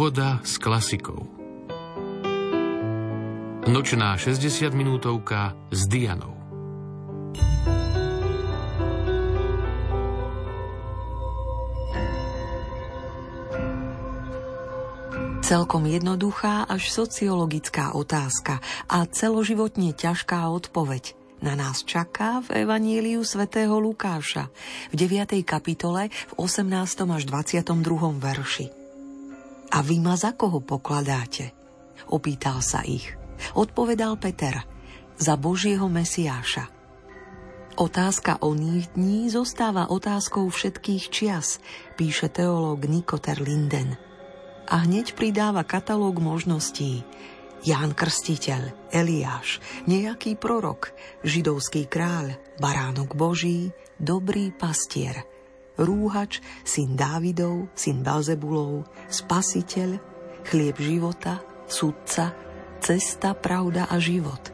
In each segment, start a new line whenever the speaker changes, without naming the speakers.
Pohoda s klasikou. Nočná 60 minútovka s Dianou.
Celkom jednoduchá až sociologická otázka a celoživotne ťažká odpoveď na nás čaká v Evaníliu svätého Lukáša v 9. kapitole v 18. až 22. verši. A vy ma za koho pokladáte? Opýtal sa ich. Odpovedal Peter. Za Božieho Mesiáša. Otázka oných dní zostáva otázkou všetkých čias, píše teológ Nikoter Linden a hneď pridáva katalóg možností. Ján Krstiteľ, Eliáš, nejaký prorok, židovský kráľ, baránok Boží, dobrý pastier, rúhač, syn Dávidov, syn Balzebulov, spasiteľ, chlieb života, sudca, cesta, pravda a život,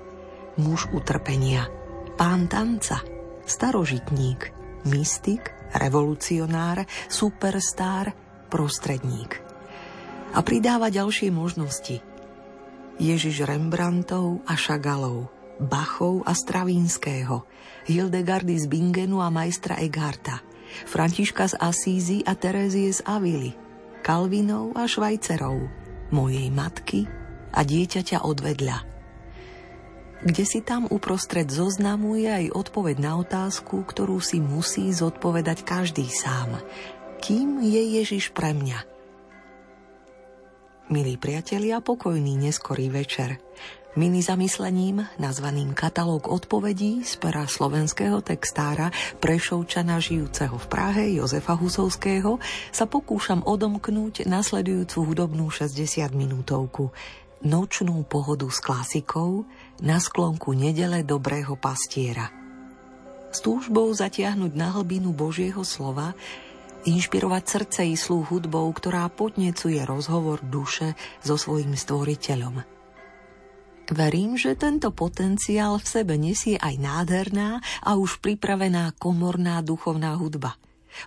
muž utrpenia, pán tanca, starožitník, mystik, revolucionár, superstar, prostredník a pridáva ďalšie možnosti. Ježiš Rembrandtov a Šagalov, Bachov a Stravinského, Hildegardy z Bingenu a majstra Egharta, Františka z Asízy a Terezie z Avily, Kalvinov a Švajcerov, mojej matky a dieťaťa odvedľa. Kde si tam uprostred zoznamu je aj odpoveď na otázku, ktorú si musí zodpovedať každý sám. Kým je Ježiš pre mňa – Milí priatelia, pokojný neskorý večer. Mini zamyslením, nazvaným katalóg odpovedí z pera slovenského textára Prešovčana žijúceho v Prahe Jozefa Husovského sa pokúšam odomknúť nasledujúcu hudobnú 60 minútovku. Nočnú pohodu s klasikou na sklonku nedele dobrého pastiera. S túžbou zatiahnuť na hlbinu Božieho slova inšpirovať srdce i slúh hudbou, ktorá podnecuje rozhovor duše so svojím stvoriteľom. Verím, že tento potenciál v sebe nesie aj nádherná a už pripravená komorná duchovná hudba.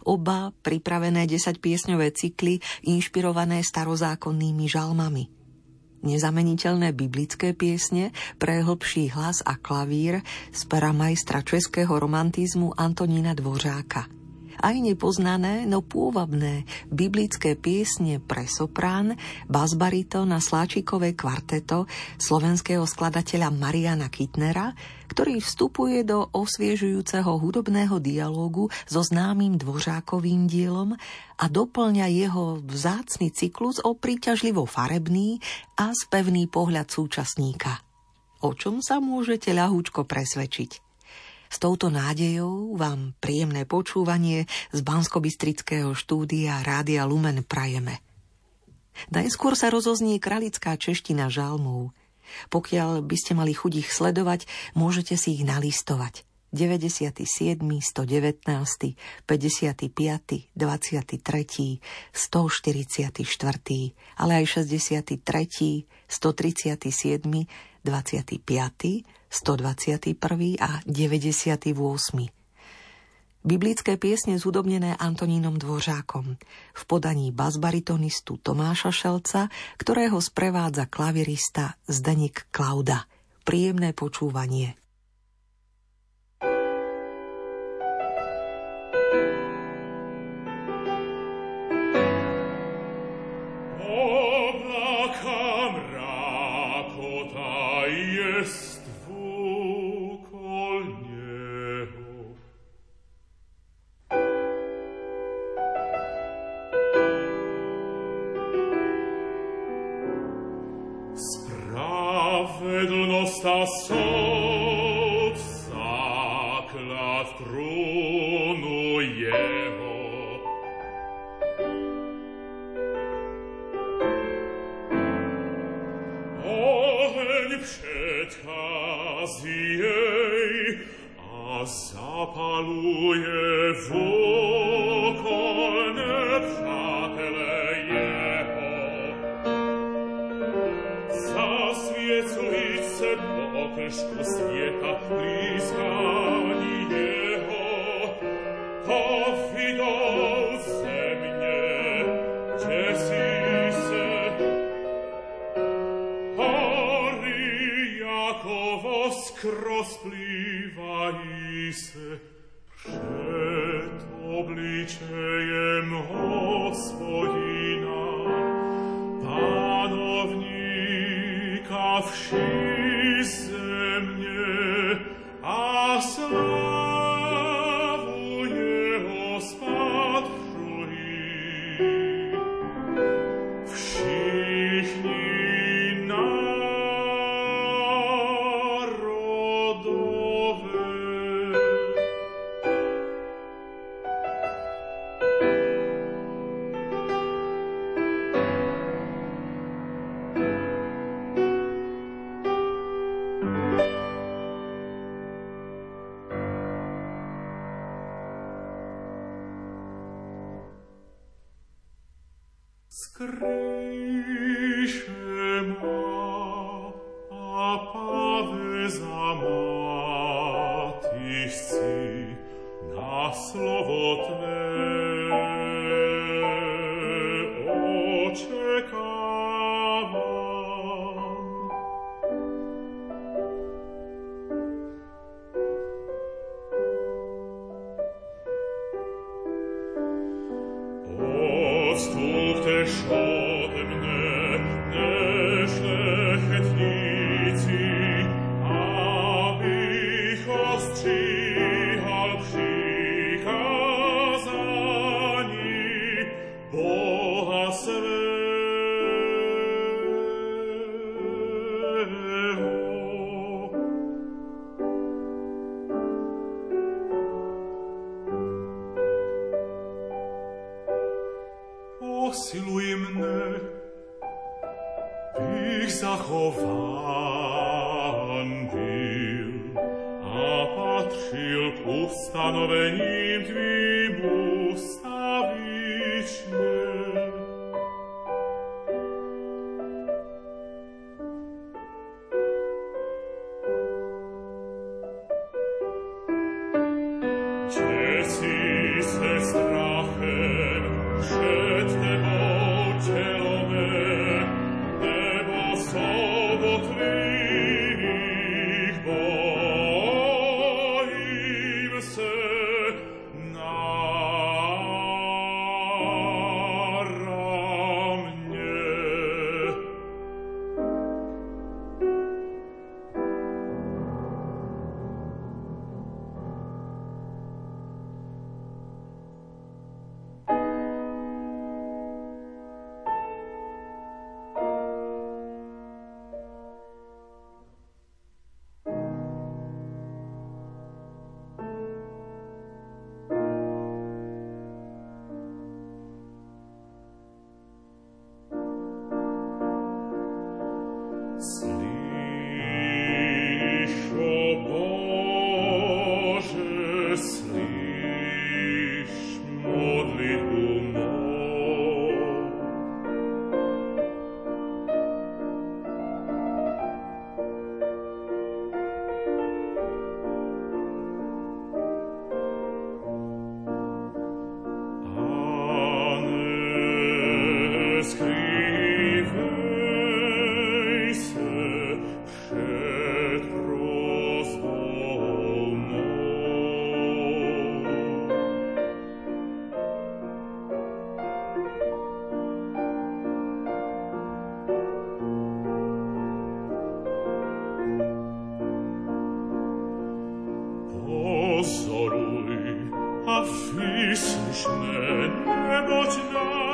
Oba pripravené 10-piesňové cykly inšpirované starozákonnými žalmami. Nezameniteľné biblické piesne pre hlbší hlas a klavír z pera českého romantizmu Antonína Dvořáka – aj nepoznané, no pôvabné biblické piesne pre soprán, basbarito na sláčikové kvarteto slovenského skladateľa Mariana Kitnera, ktorý vstupuje do osviežujúceho hudobného dialógu so známym dvořákovým dielom a doplňa jeho vzácny cyklus o príťažlivo farebný a spevný pohľad súčasníka. O čom sa môžete ľahúčko presvedčiť? S touto nádejou vám príjemné počúvanie z Banskobistrického štúdia Rádia Lumen prajeme. Najskôr sa rozoznie kralická čeština žalmov. Pokiaľ by ste mali chuť ich sledovať, môžete si ich nalistovať. 97., 119., 55., 23., 144., ale aj 63., 137., 25., 121. a 98. Biblické piesne zúdobnené Antonínom Dvořákom v podaní basbaritonistu Tomáša Šelca, ktorého sprevádza klavirista Zdenik Klauda. Príjemné počúvanie.
fisch ne nebot nach,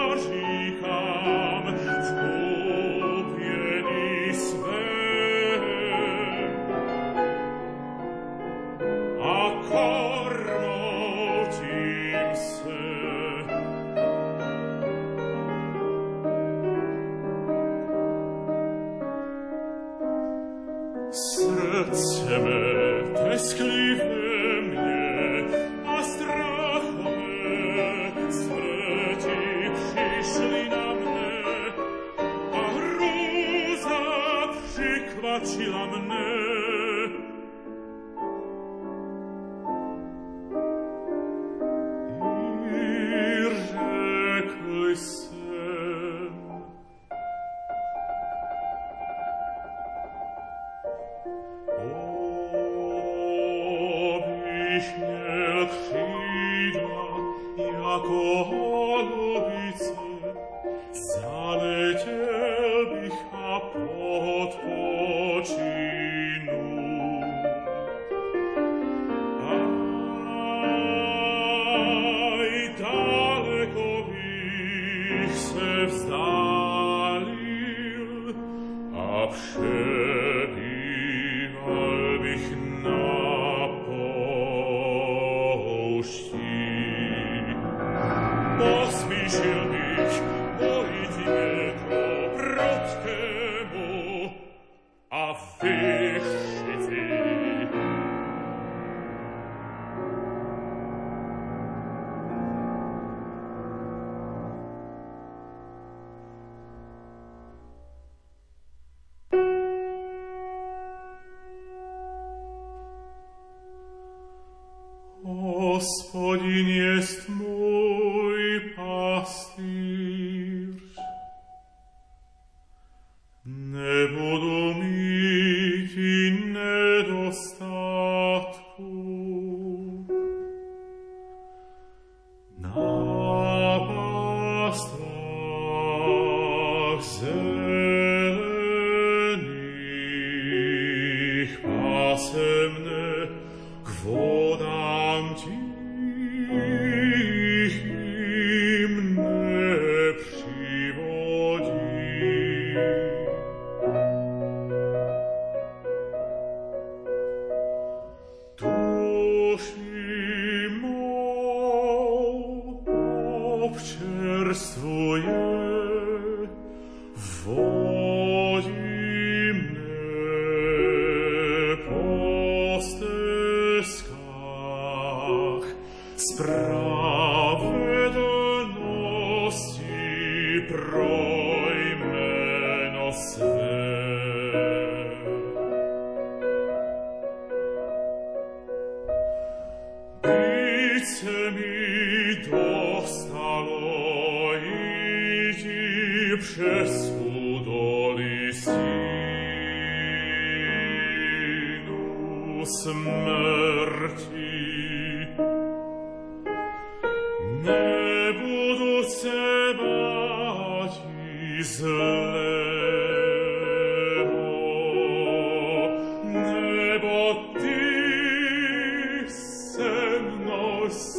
Hospodine,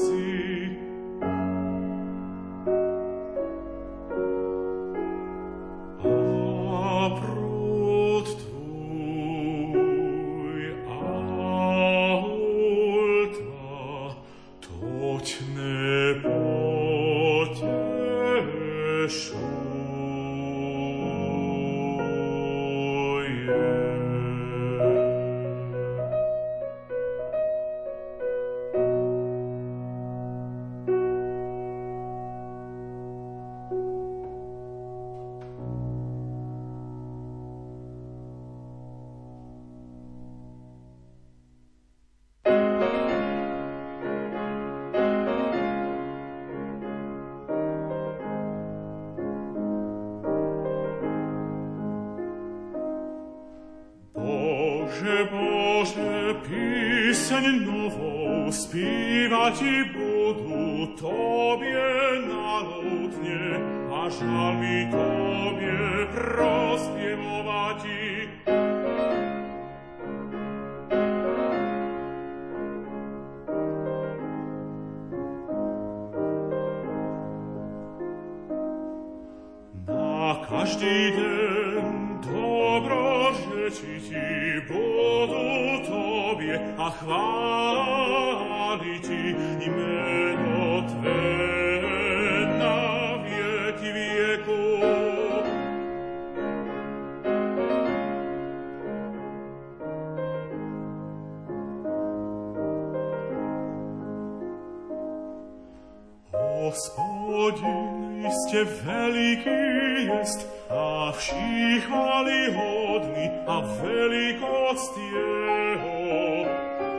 si. a velikost Jeho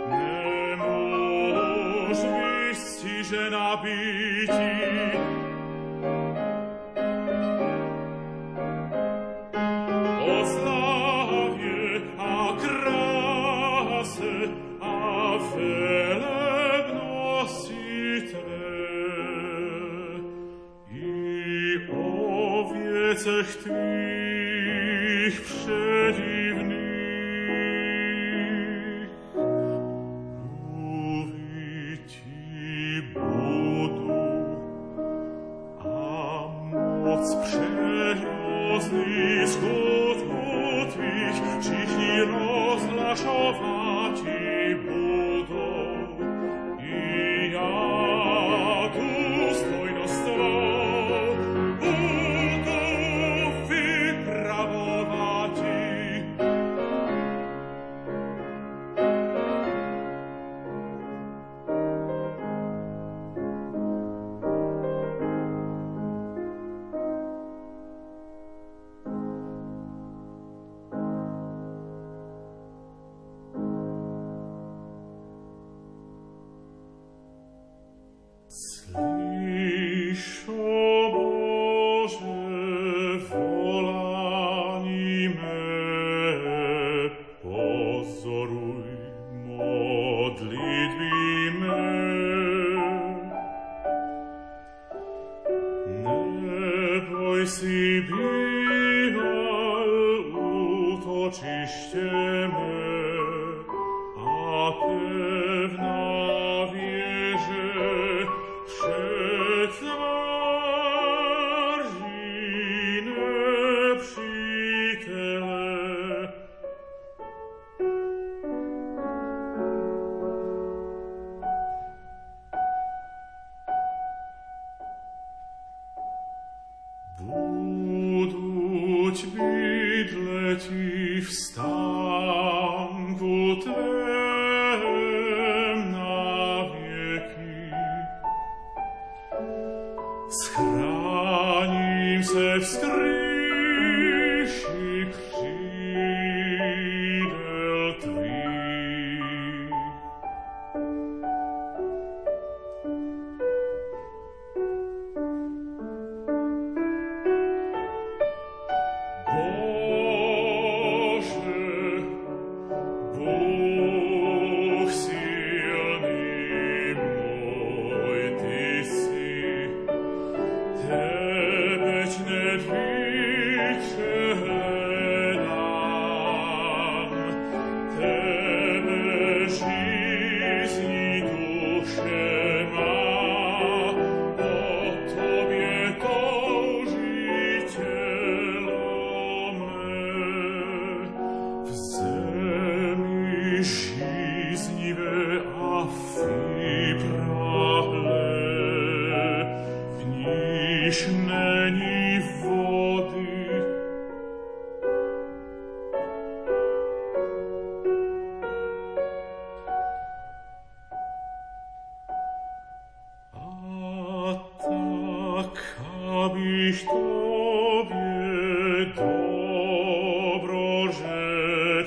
ne mož vystižena biti. O slavje, a krase, a velebnosti Tve i ovjeceh Tvi.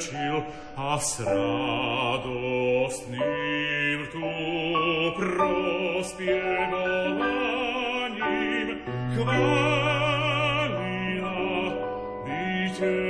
огорчил, а с радостным ту проспеванием хвалила Витязь.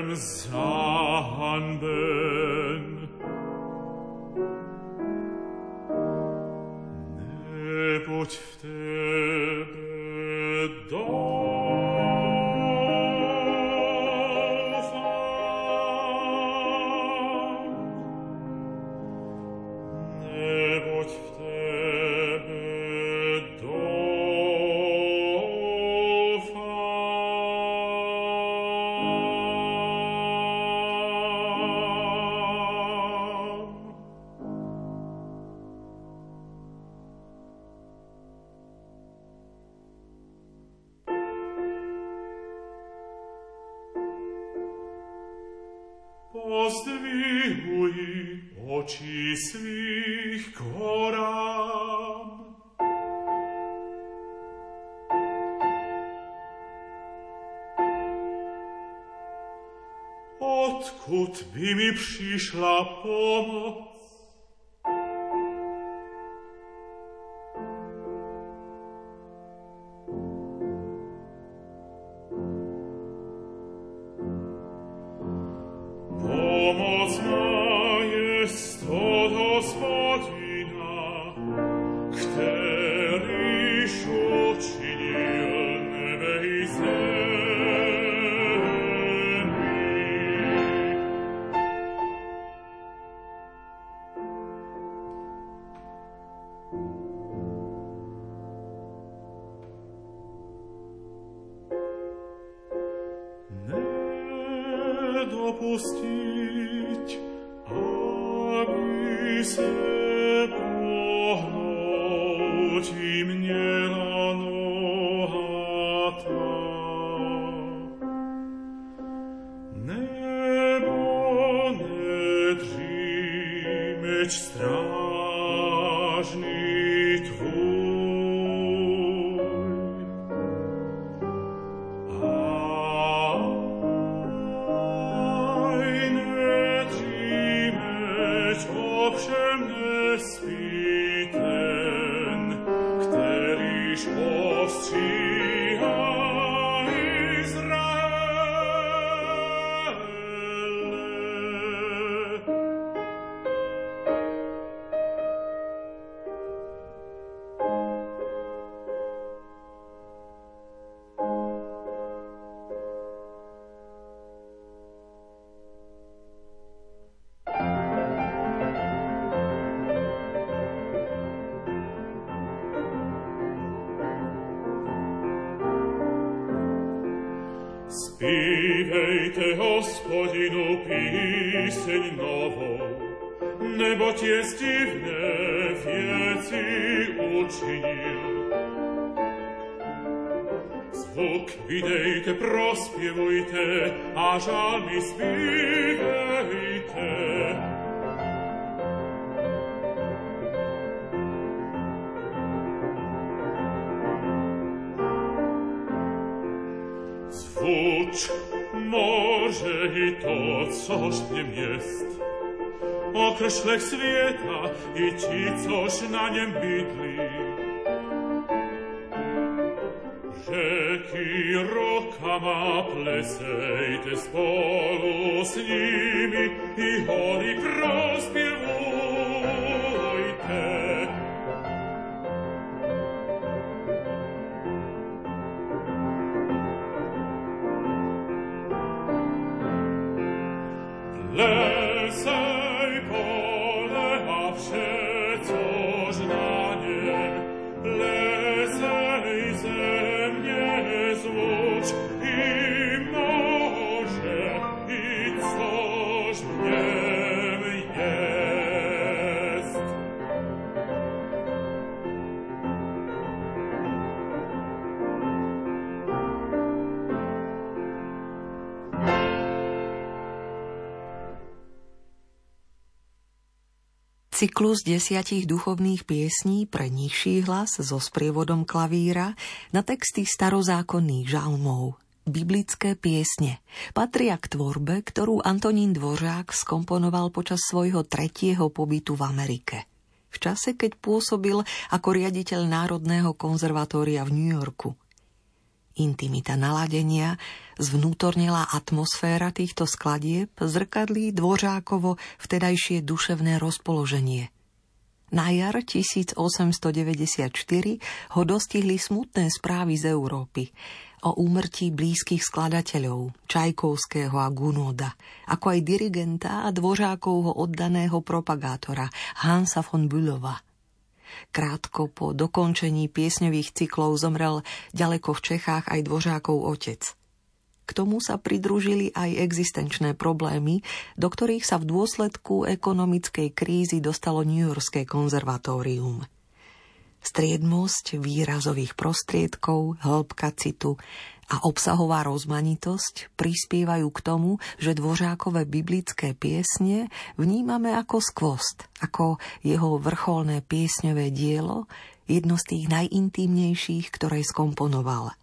ihrem Sanden. Ne potvte bedo Oh. Pohnúť im píseň novou, nebo tie divné vieci učinil. Zvuk vydejte, prospievujte a žalmy spívejte. coż nim jest. Określek świata i ci, coż na niem bydli. Rzeki rokama plesejte z polu z nimi i hory pro
Cyklus desiatich duchovných piesní pre nižší hlas so sprievodom klavíra na texty starozákonných žalmov. Biblické piesne patria k tvorbe, ktorú Antonín Dvořák skomponoval počas svojho tretieho pobytu v Amerike. V čase, keď pôsobil ako riaditeľ Národného konzervatória v New Yorku – Intimita naladenia, zvnútornila atmosféra týchto skladieb, zrkadlí dvořákovo vtedajšie duševné rozpoloženie. Na jar 1894 ho dostihli smutné správy z Európy o úmrtí blízkych skladateľov Čajkovského a Gunoda, ako aj dirigenta a dvořákovho oddaného propagátora Hansa von Bülova – Krátko po dokončení piesňových cyklov zomrel ďaleko v Čechách aj dvořákov otec. K tomu sa pridružili aj existenčné problémy, do ktorých sa v dôsledku ekonomickej krízy dostalo New Yorkské konzervatórium – striedmosť výrazových prostriedkov, hĺbka citu a obsahová rozmanitosť prispievajú k tomu, že dvořákové biblické piesne vnímame ako skvost, ako jeho vrcholné piesňové dielo, jedno z tých najintímnejších, ktoré skomponoval.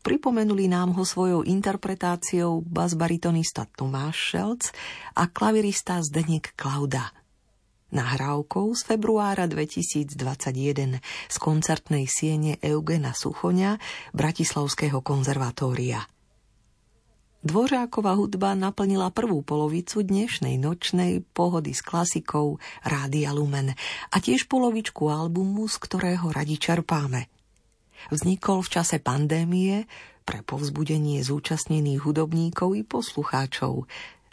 Pripomenuli nám ho svojou interpretáciou basbaritonista Tomáš Šelc a klavirista Zdeněk Klauda – nahrávkou z februára 2021 z koncertnej siene Eugena Suchoňa Bratislavského konzervatória. Dvořáková hudba naplnila prvú polovicu dnešnej nočnej pohody s klasikou Rádia Lumen a tiež polovičku albumu, z ktorého radi čerpáme. Vznikol v čase pandémie pre povzbudenie zúčastnených hudobníkov i poslucháčov,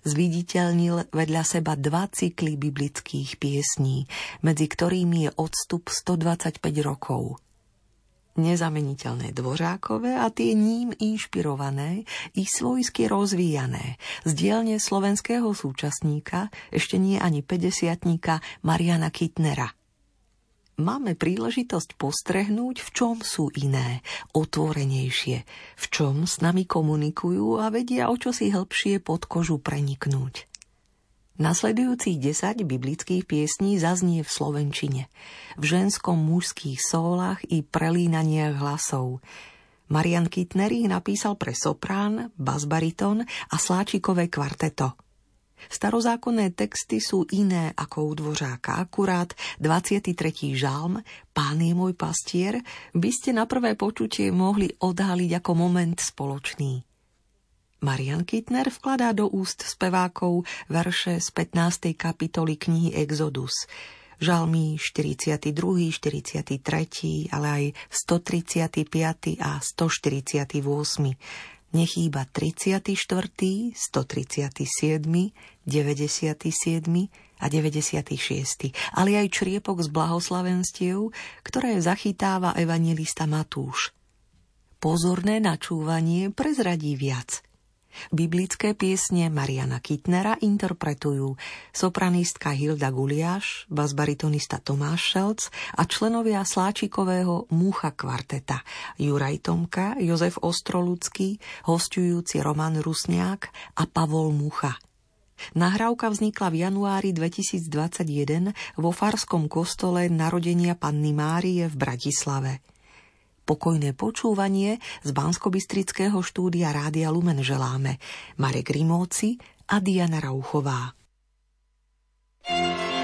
zviditeľnil vedľa seba dva cykly biblických piesní, medzi ktorými je odstup 125 rokov. nezameniteľné dvořákové a tie ním inšpirované i svojsky rozvíjané z dielne slovenského súčasníka, ešte nie ani 50 Mariana Kitnera. Máme príležitosť postrehnúť, v čom sú iné, otvorenejšie, v čom s nami komunikujú a vedia o čo si hĺbšie pod kožu preniknúť. Nasledujúcich 10 biblických piesní zaznie v slovenčine, v ženskom mužských sólach i prelínaniach hlasov. Marian Kittner ich napísal pre soprán, basbariton a sláčikové kvarteto. Starozákonné texty sú iné ako u Dvořáka. Akurát 23. žalm Pán je môj pastier by ste na prvé počutie mohli odhaliť ako moment spoločný. Marian Kittner vkladá do úst spevákov verše z 15. kapitoly knihy Exodus. Žalmy 42., 43., ale aj 135. a 148. Nechýba 34., 137., 97. a 96. ale aj čriepok z blahoslavenstiev, ktoré zachytáva evangelista Matúš. Pozorné načúvanie prezradí viac – Biblické piesne Mariana Kitnera interpretujú sopranistka Hilda Guliáš, basbaritonista Tomáš Šelc a členovia Sláčikového Múcha kvarteta Juraj Tomka, Jozef Ostroludský, hostujúci Roman Rusniak a Pavol Mucha. Nahrávka vznikla v januári 2021 vo Farskom kostole narodenia Panny Márie v Bratislave. Pokojné počúvanie z Banskobistrického štúdia Rádia Lumen želáme Marek Rimóci a Diana Rauchová. thank you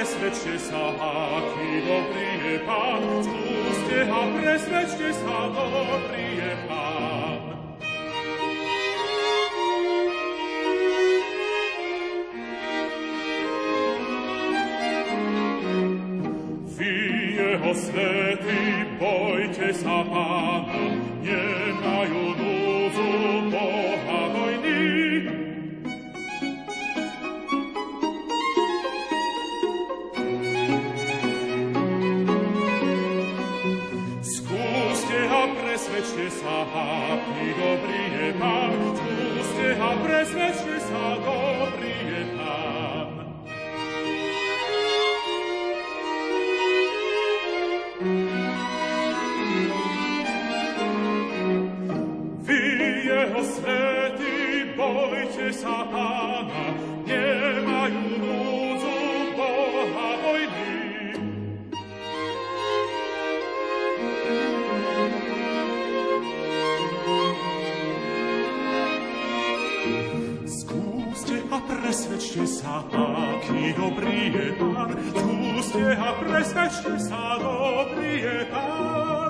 a presvedčte sa, svety, bojte sa Pána, nemajú núdzu Boha vojny. Skúste a presvedčte sa, aký dobrý je Pán. Skúste a presvedčte sa, dobrý je Pán.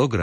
Program